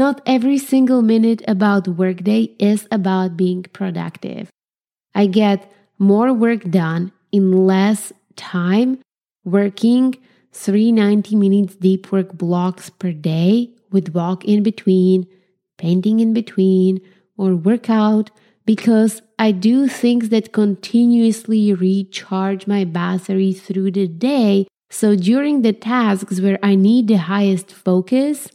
Not every single minute about workday is about being productive. I get more work done in less time working 390 minutes deep work blocks per day with walk in between, painting in between, or workout because I do things that continuously recharge my battery through the day. So during the tasks where I need the highest focus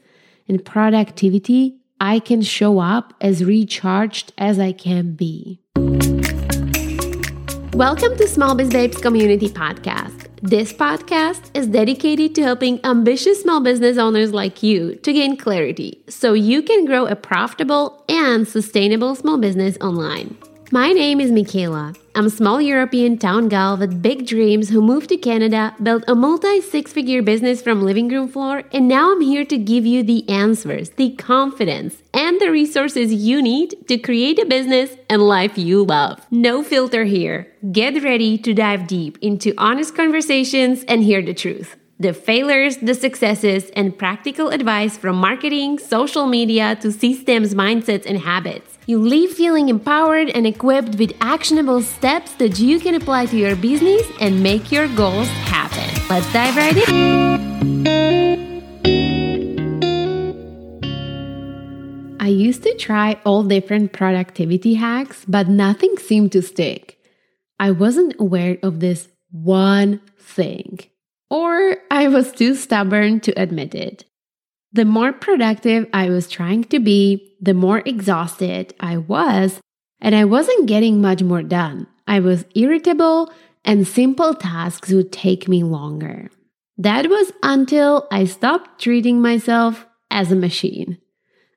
and productivity, I can show up as recharged as I can be. Welcome to Small Biz Babes Community Podcast. This podcast is dedicated to helping ambitious small business owners like you to gain clarity so you can grow a profitable and sustainable small business online. My name is Michaela. I'm a small European town gal with big dreams who moved to Canada, built a multi six figure business from living room floor, and now I'm here to give you the answers, the confidence, and the resources you need to create a business and life you love. No filter here. Get ready to dive deep into honest conversations and hear the truth the failures, the successes, and practical advice from marketing, social media to systems, mindsets, and habits. You leave feeling empowered and equipped with actionable steps that you can apply to your business and make your goals happen. Let's dive right in. I used to try all different productivity hacks, but nothing seemed to stick. I wasn't aware of this one thing, or I was too stubborn to admit it. The more productive I was trying to be, the more exhausted I was, and I wasn't getting much more done. I was irritable, and simple tasks would take me longer. That was until I stopped treating myself as a machine.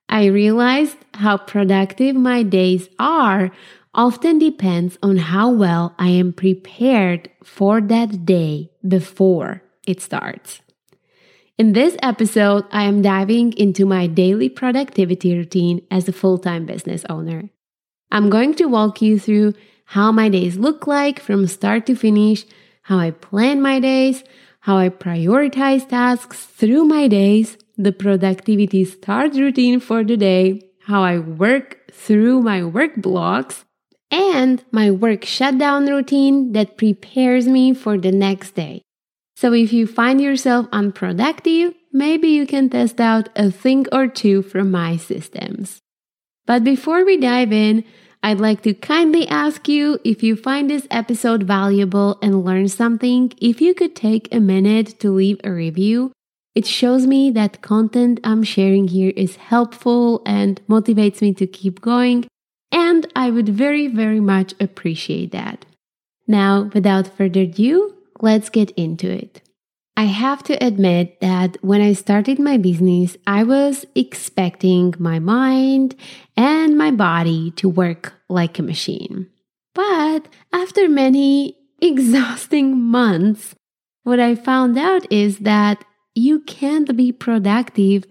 I realized how productive my days are often depends on how well I am prepared for that day before it starts. In this episode, I am diving into my daily productivity routine as a full time business owner. I'm going to walk you through how my days look like from start to finish, how I plan my days, how I prioritize tasks through my days, the productivity start routine for the day, how I work through my work blocks, and my work shutdown routine that prepares me for the next day. So if you find yourself unproductive, maybe you can test out a thing or two from my systems. But before we dive in, I'd like to kindly ask you if you find this episode valuable and learn something, if you could take a minute to leave a review. It shows me that content I'm sharing here is helpful and motivates me to keep going, and I would very, very much appreciate that. Now, without further ado, let's get into it. I have to admit that when I started my business, I was expecting my mind and my body to work like a machine. But after many exhausting months, what I found out is that you can't be productive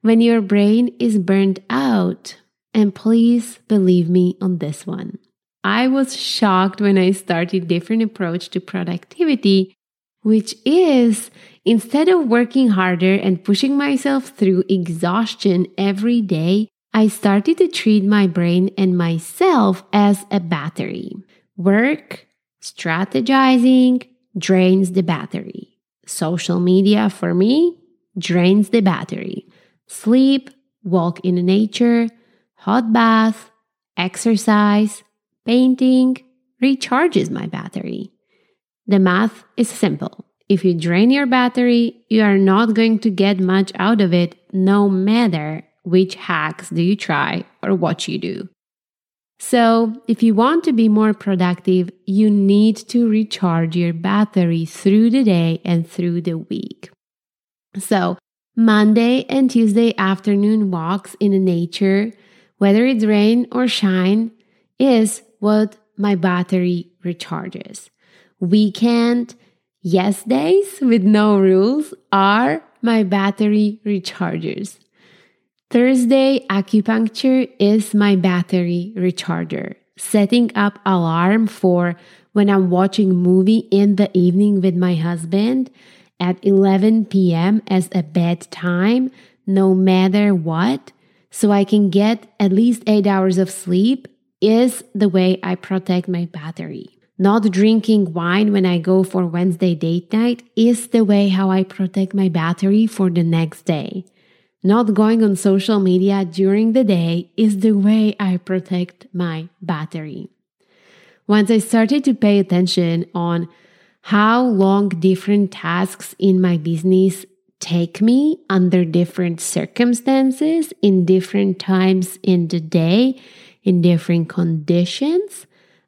when your brain is burned out. And please believe me on this one. I was shocked when I started different approach to productivity, which is instead of working harder and pushing myself through exhaustion every day, I started to treat my brain and myself as a battery. Work, strategizing drains the battery. Social media for me drains the battery. Sleep, walk in nature, hot bath, exercise, painting recharges my battery. The math is simple. If you drain your battery, you are not going to get much out of it, no matter which hacks do you try or what you do. So, if you want to be more productive, you need to recharge your battery through the day and through the week. So, Monday and Tuesday afternoon walks in nature, whether it's rain or shine, is what my battery recharges. Weekend, yes days with no rules are my battery rechargers. Thursday acupuncture is my battery recharger. Setting up alarm for when I'm watching movie in the evening with my husband at 11 p.m. as a bedtime, no matter what, so I can get at least eight hours of sleep is the way I protect my battery. Not drinking wine when I go for Wednesday date night is the way how I protect my battery for the next day. Not going on social media during the day is the way I protect my battery. Once I started to pay attention on how long different tasks in my business take me under different circumstances in different times in the day in different conditions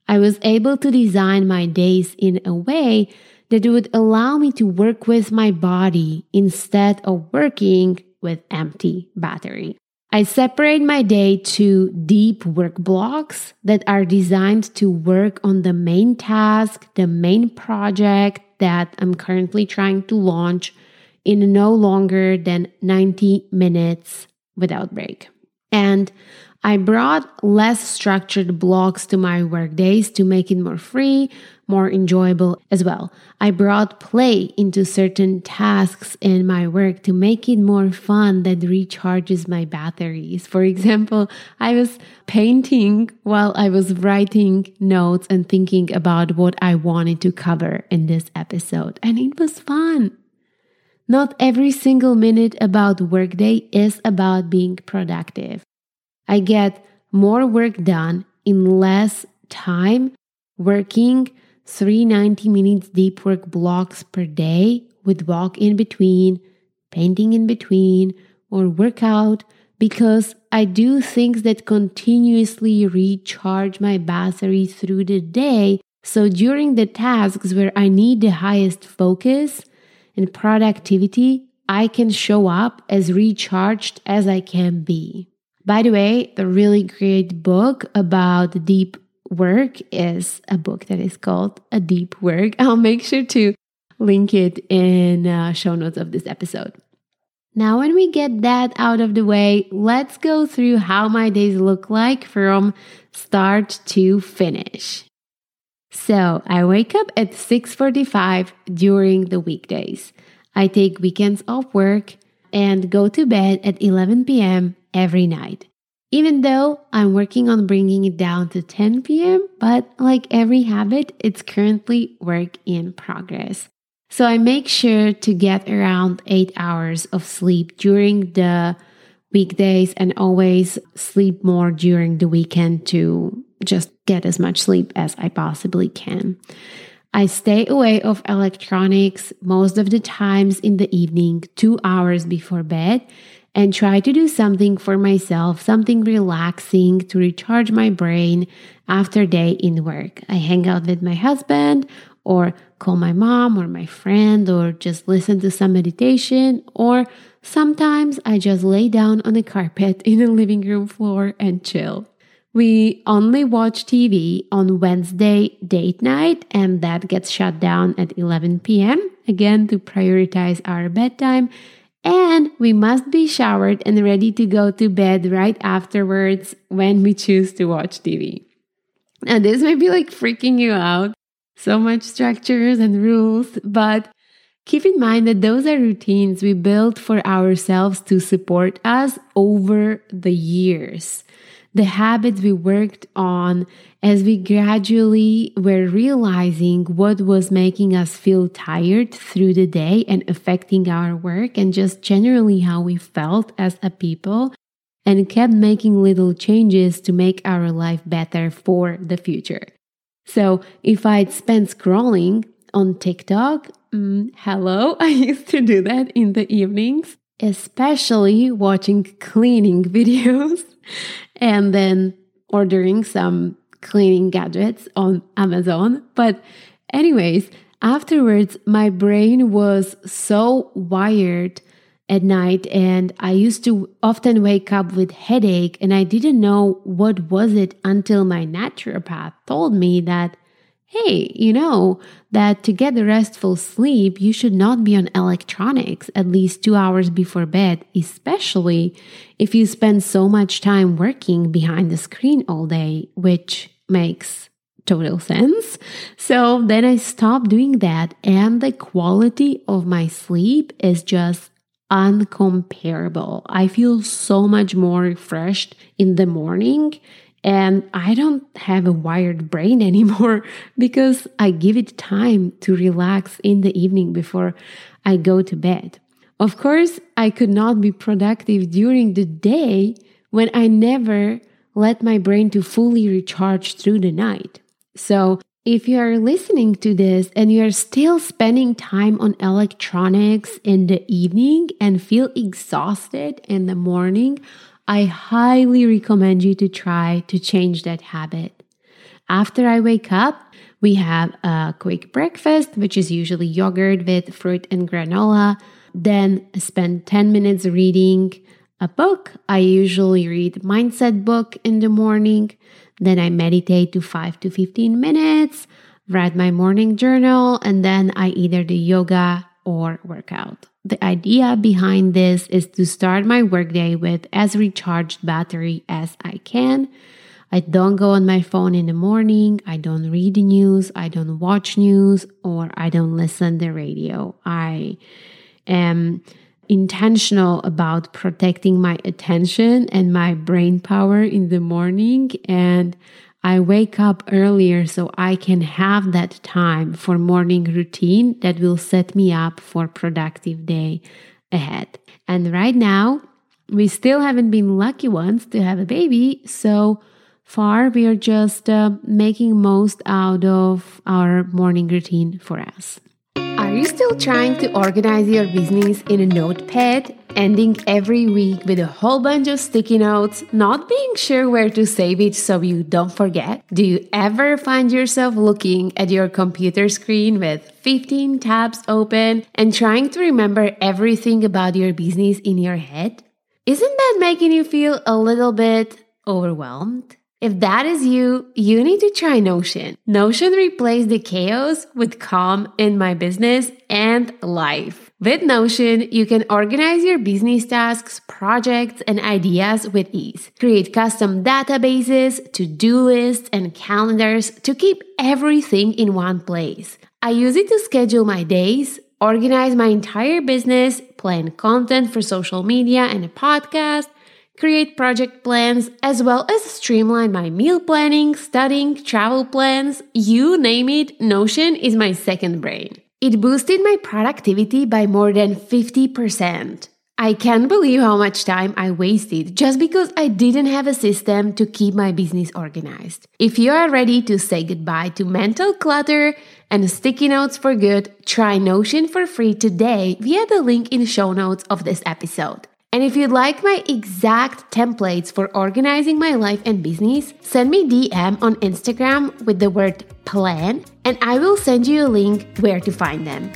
I was able to design my days in a way that would allow me to work with my body instead of working with empty battery. I separate my day to deep work blocks that are designed to work on the main task, the main project that I'm currently trying to launch in no longer than 90 minutes without break. And I brought less structured blocks to my work days to make it more free, more enjoyable as well. I brought play into certain tasks in my work to make it more fun that recharges my batteries. For example, I was painting while I was writing notes and thinking about what I wanted to cover in this episode, and it was fun. Not every single minute about workday is about being productive. I get more work done in less time working three 90 minutes deep work blocks per day with walk in between, painting in between, or workout because I do things that continuously recharge my battery through the day. So during the tasks where I need the highest focus and productivity, I can show up as recharged as I can be. By the way, the really great book about deep work is a book that is called A Deep Work. I'll make sure to link it in uh, show notes of this episode. Now, when we get that out of the way, let's go through how my days look like from start to finish. So, I wake up at 6:45 during the weekdays. I take weekends off work and go to bed at 11 p.m every night. Even though I'm working on bringing it down to 10 p.m., but like every habit, it's currently work in progress. So I make sure to get around eight hours of sleep during the weekdays and always sleep more during the weekend to just get as much sleep as I possibly can. I stay away of electronics most of the times in the evening, two hours before bed, and try to do something for myself, something relaxing to recharge my brain after day in work. I hang out with my husband or call my mom or my friend or just listen to some meditation or sometimes I just lay down on the carpet in the living room floor and chill. We only watch TV on Wednesday date night, and that gets shut down at 11 p.m. Again, to prioritize our bedtime and we must be showered and ready to go to bed right afterwards when we choose to watch TV. Now, this may be like freaking you out, so much structures and rules, but keep in mind that those are routines we built for ourselves to support us over the years the habits we worked on as we gradually were realizing what was making us feel tired through the day and affecting our work and just generally how we felt as a people and kept making little changes to make our life better for the future. So if I'd spent scrolling on TikTok, mm, hello, I used to do that in the evenings, especially watching cleaning videos and then ordering some cleaning gadgets on Amazon. But, anyways, afterwards, my brain was so wired at night and I used to often wake up with headache and I didn't know what was it until my naturopath told me that hey, you know that to get a restful sleep, you should not be on electronics at least two hours before bed, especially if you spend so much time working behind the screen all day, which makes total sense. So then I stopped doing that, and the quality of my sleep is just uncomparable. I feel so much more refreshed in the morning and I don't have a wired brain anymore because I give it time to relax in the evening before I go to bed. Of course, I could not be productive during the day when I never let my brain to fully recharge through the night. So, if you are listening to this and you are still spending time on electronics in the evening and feel exhausted in the morning, I highly recommend you to try to change that habit. After I wake up, we have a quick breakfast, which is usually yogurt with fruit and granola. Then I spend 10 minutes reading a book. I usually read mindset book in the morning. Then I meditate to 5 to 15 minutes, write my morning journal, and then I either do yoga or workout. The idea behind this is to start my workday with as recharged battery as I can. I don't go on my phone in the morning, I don't read the news, I don't watch news, or I don't listen the radio. I am intentional about protecting my attention and my brain power in the morning and I wake up earlier so I can have that time for morning routine that will set me up for productive day ahead. And right now, we still haven't been lucky ones to have a baby, so far we are just uh, making most out of our morning routine for us. Are you still trying to organize your business in a notepad ending every week with a whole bunch of sticky notes, not being sure where to save it so you don't forget? Do you ever find yourself looking at your computer screen with 15 tabs open and trying to remember everything about your business in your head? Isn't that making you feel a little bit overwhelmed? If that is you, you need to try Notion. Notion replaced the chaos with calm in my business and life. With Notion, you can organize your business tasks, projects, and ideas with ease. Create custom databases, to do lists, and calendars to keep everything in one place. I use it to schedule my days, organize my entire business, plan content for social media and a podcast, create project plans, as well as streamline my meal planning, studying, travel plans. You name it, Notion is my second brain. It boosted my productivity by more than 50%. I can't believe how much time I wasted just because I didn't have a system to keep my business organized. If you are ready to say goodbye to mental clutter and sticky notes for good, try Notion for free today via the link in the show notes of this episode. And if you'd like my exact templates for organizing my life and business, send me DM on Instagram with the word plan and I will send you a link where to find them.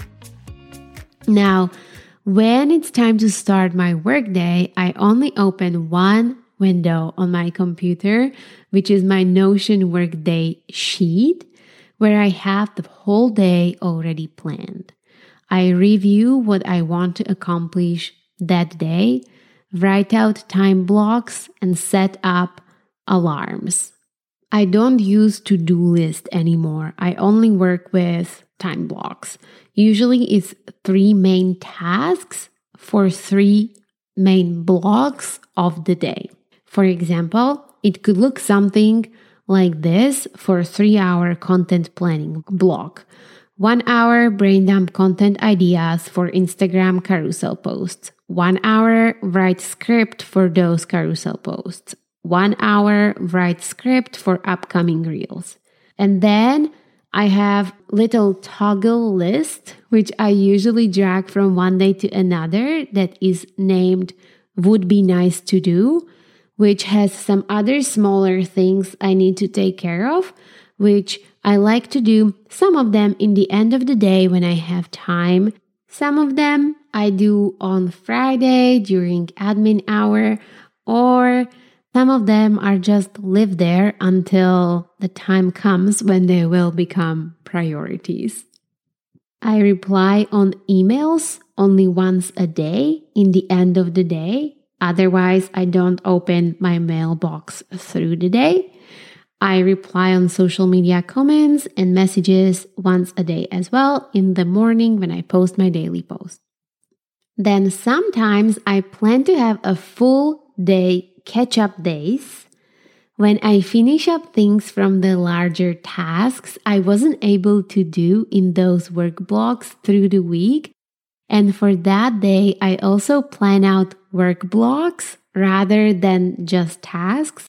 Now, when it's time to start my workday, I only open one window on my computer, which is my Notion Workday sheet, where I have the whole day already planned. I review what I want to accomplish that day, write out time blocks, and set up alarms. I don't use to do list anymore. I only work with time blocks. Usually it's three main tasks for three main blocks of the day. For example, it could look something like this for a 3 hour content planning block. One hour brain dump content ideas for Instagram carousel posts. One hour write script for those carousel posts. One hour write script for upcoming reels. And then I have little toggle list, which I usually drag from one day to another that is named would be nice to do, which has some other smaller things I need to take care of, which I like to do some of them in the end of the day when I have time. Some of them I do on Friday during admin hour, or some of them are just live there until the time comes when they will become priorities. I reply on emails only once a day in the end of the day. Otherwise, I don't open my mailbox through the day. I reply on social media comments and messages once a day as well in the morning when I post my daily post. Then sometimes I plan to have a full day catch up days. When I finish up things from the larger tasks I wasn't able to do in those work blocks through the week. And for that day, I also plan out work blocks rather than just tasks.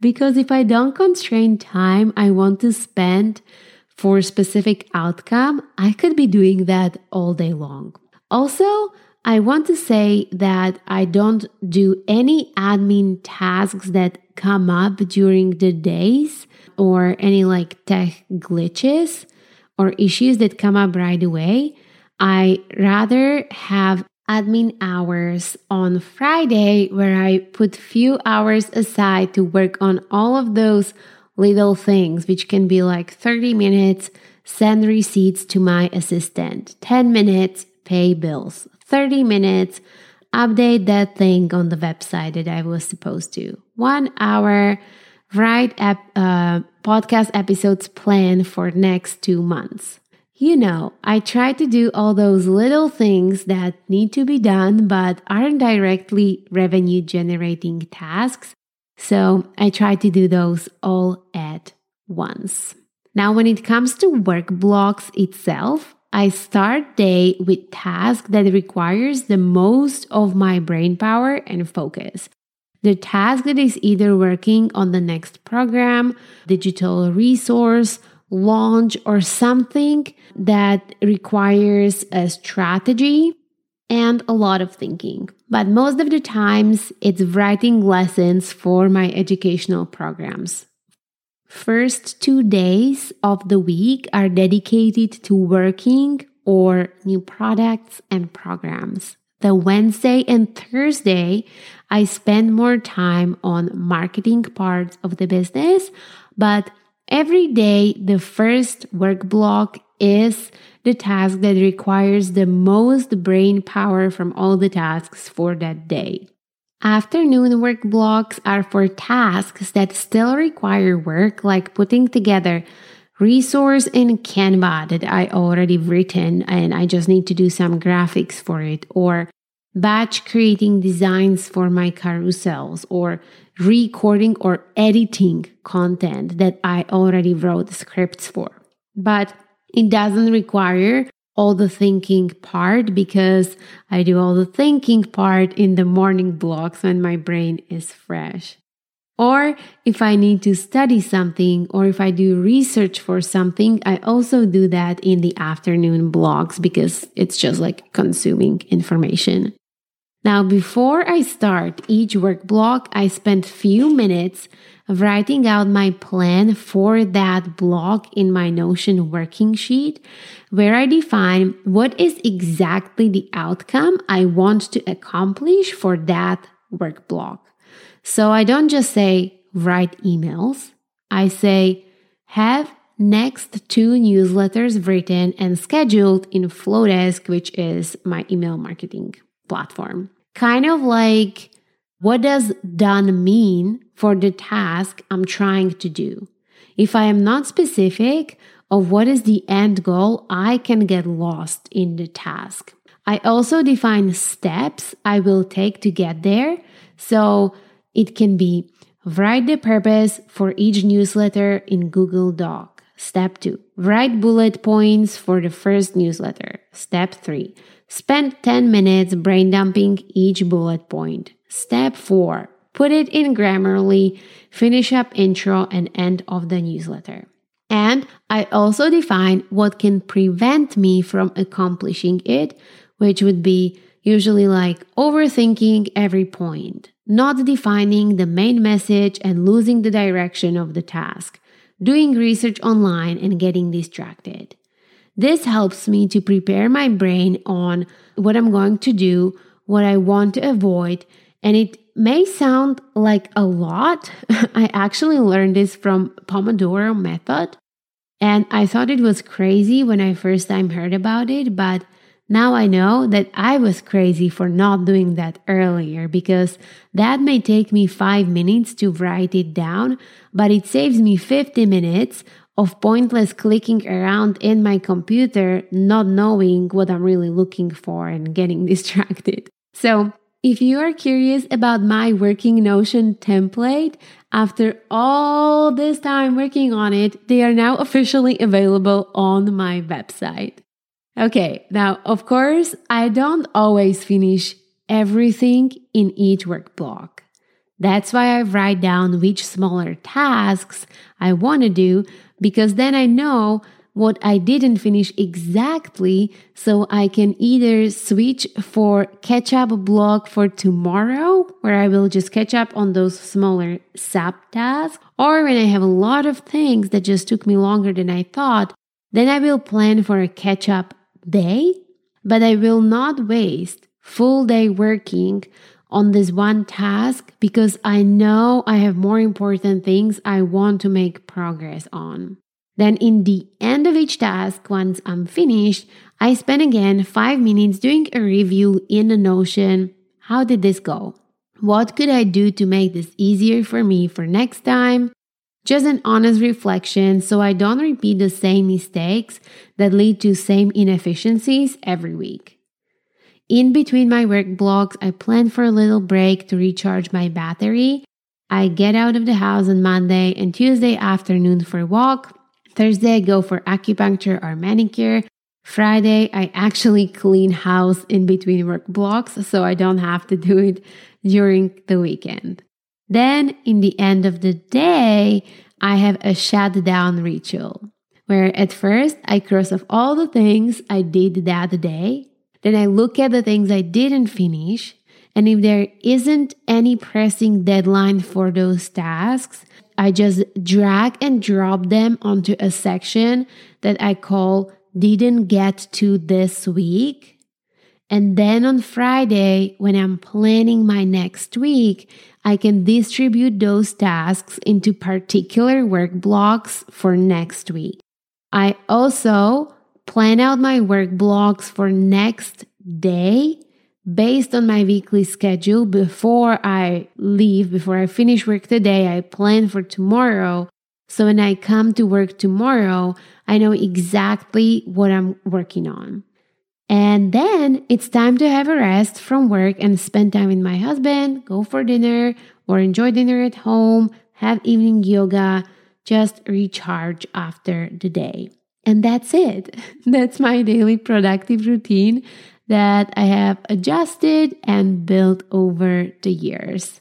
Because if I don't constrain time I want to spend for specific outcome, I could be doing that all day long. Also, I want to say that I don't do any admin tasks that come up during the days or any like tech glitches or issues that come up right away. I rather have admin hours on Friday where I put few hours aside to work on all of those little things which can be like 30 minutes send receipts to my assistant, 10 minutes pay bills, 30 minutes, update that thing on the website that I was supposed to. One hour, write ep- uh, podcast episodes plan for next two months. You know, I try to do all those little things that need to be done but aren't directly revenue generating tasks. So I try to do those all at once. Now, when it comes to work blocks itself, I start day with task that requires the most of my brain power and focus. The task that is either working on the next program, digital resource, launch, or something that requires a strategy and a lot of thinking. But most of the times, it's writing lessons for my educational programs. First two days of the week are dedicated to working or new products and programs. The Wednesday and Thursday, I spend more time on marketing parts of the business, but every day, the first work block is the task that requires the most brain power from all the tasks for that day. Afternoon work blocks are for tasks that still require work, like putting together resource in Canva that I already written and I just need to do some graphics for it, or batch creating designs for my carousels, or recording or editing content that I already wrote scripts for. But it doesn't require all the thinking part because I do all the thinking part in the morning blocks when my brain is fresh. Or if I need to study something or if I do research for something, I also do that in the afternoon blocks because it's just like consuming information. Now, before I start each work block, I spend few minutes writing out my plan for that block in my Notion working sheet, where I define what is exactly the outcome I want to accomplish for that work block. So I don't just say write emails, I say have next two newsletters written and scheduled in Flodesk, which is my email marketing platform. Kind of like what does done mean for the task I'm trying to do? If I am not specific of what is the end goal, I can get lost in the task. I also define steps I will take to get there. So it can be write the purpose for each newsletter in Google Doc. Step two, write bullet points for the first newsletter. Step three, spend 10 minutes brain dumping each bullet point. Step 4 Put it in Grammarly, finish up intro and end of the newsletter. And I also define what can prevent me from accomplishing it, which would be usually like overthinking every point, not defining the main message and losing the direction of the task, doing research online and getting distracted. This helps me to prepare my brain on what I'm going to do, what I want to avoid, and it may sound like a lot. I actually learned this from Pomodoro method. And I thought it was crazy when I first time heard about it, but now I know that I was crazy for not doing that earlier because that may take me 5 minutes to write it down, but it saves me 50 minutes of pointless clicking around in my computer, not knowing what I'm really looking for and getting distracted. So, if you are curious about my working Notion template, after all this time working on it, they are now officially available on my website. Okay, now, of course, I don't always finish everything in each work block. That's why I write down which smaller tasks I want to do because then I know what I didn't finish exactly so I can either switch for catch up block for tomorrow where I will just catch up on those smaller sub tasks or when I have a lot of things that just took me longer than I thought, then I will plan for a catch up day, but I will not waste full day working on this one task because I know I have more important things I want to make progress on. Then, in the end of each task, once I'm finished, I spend again five minutes doing a review in the Notion. How did this go? What could I do to make this easier for me for next time? Just an honest reflection so I don't repeat the same mistakes that lead to same inefficiencies every week. In between my work blocks, I plan for a little break to recharge my battery. I get out of the house on Monday and Tuesday afternoon for a walk. Thursday, I go for acupuncture or manicure. Friday, I actually clean house in between work blocks so I don't have to do it during the weekend. Then, in the end of the day, I have a shutdown ritual where at first I cross off all the things I did that day then I look at the things I didn't finish. And if there isn't any pressing deadline for those tasks, I just drag and drop them onto a section that I call didn't get to this week. And then on Friday, when I'm planning my next week, I can distribute those tasks into particular work blocks for next week. I also plan out my work blocks for next day based on my weekly schedule before I leave, before I finish work today, I plan for tomorrow. So when I come to work tomorrow, I know exactly what I'm working on. And then it's time to have a rest from work and spend time with my husband, go for dinner or enjoy dinner at home, have evening yoga, just recharge after the day. And that's it. That's my daily productive routine that I have adjusted and built over the years.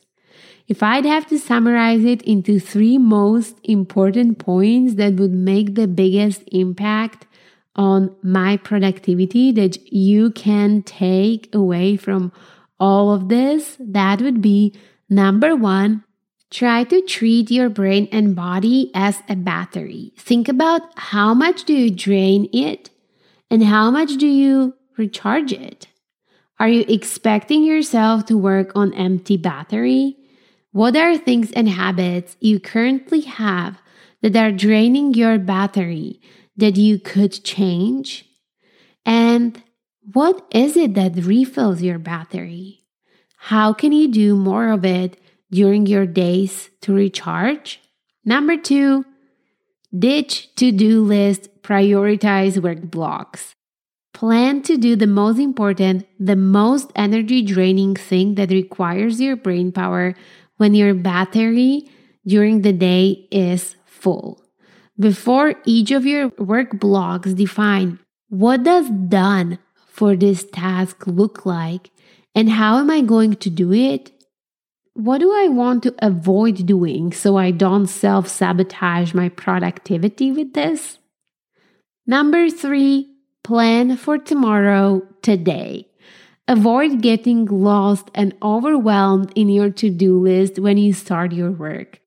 If I'd have to summarize it into three most important points that would make the biggest impact on my productivity that you can take away from all of this, that would be number one, Try to treat your brain and body as a battery. Think about how much do you drain it and how much do you recharge it? Are you expecting yourself to work on empty battery? What are things and habits you currently have that are draining your battery that you could change? And what is it that refills your battery? How can you do more of it during your days to recharge. Number two, ditch to do list, prioritize work blocks. Plan to do the most important, the most energy draining thing that requires your brain power when your battery during the day is full. Before each of your work blocks, define what does done for this task look like and how am I going to do it what do I want to avoid doing so I don't self sabotage my productivity with this? Number three, plan for tomorrow today. Avoid getting lost and overwhelmed in your to do list when you start your work.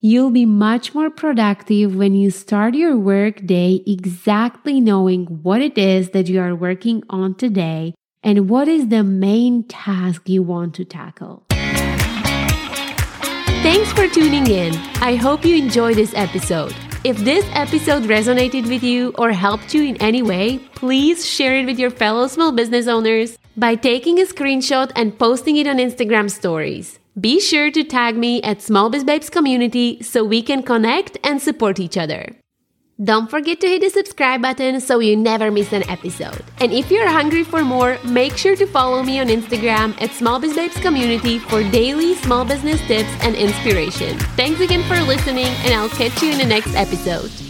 You'll be much more productive when you start your work day exactly knowing what it is that you are working on today and what is the main task you want to tackle. Thanks for tuning in. I hope you enjoyed this episode. If this episode resonated with you or helped you in any way, please share it with your fellow small business owners by taking a screenshot and posting it on Instagram stories. Be sure to tag me at Small Biz Babes Community so we can connect and support each other. Don't forget to hit the subscribe button so you never miss an episode. And if you're hungry for more, make sure to follow me on Instagram at Small Biz Babes Community for daily small business tips and inspiration. Thanks again for listening, and I'll catch you in the next episode.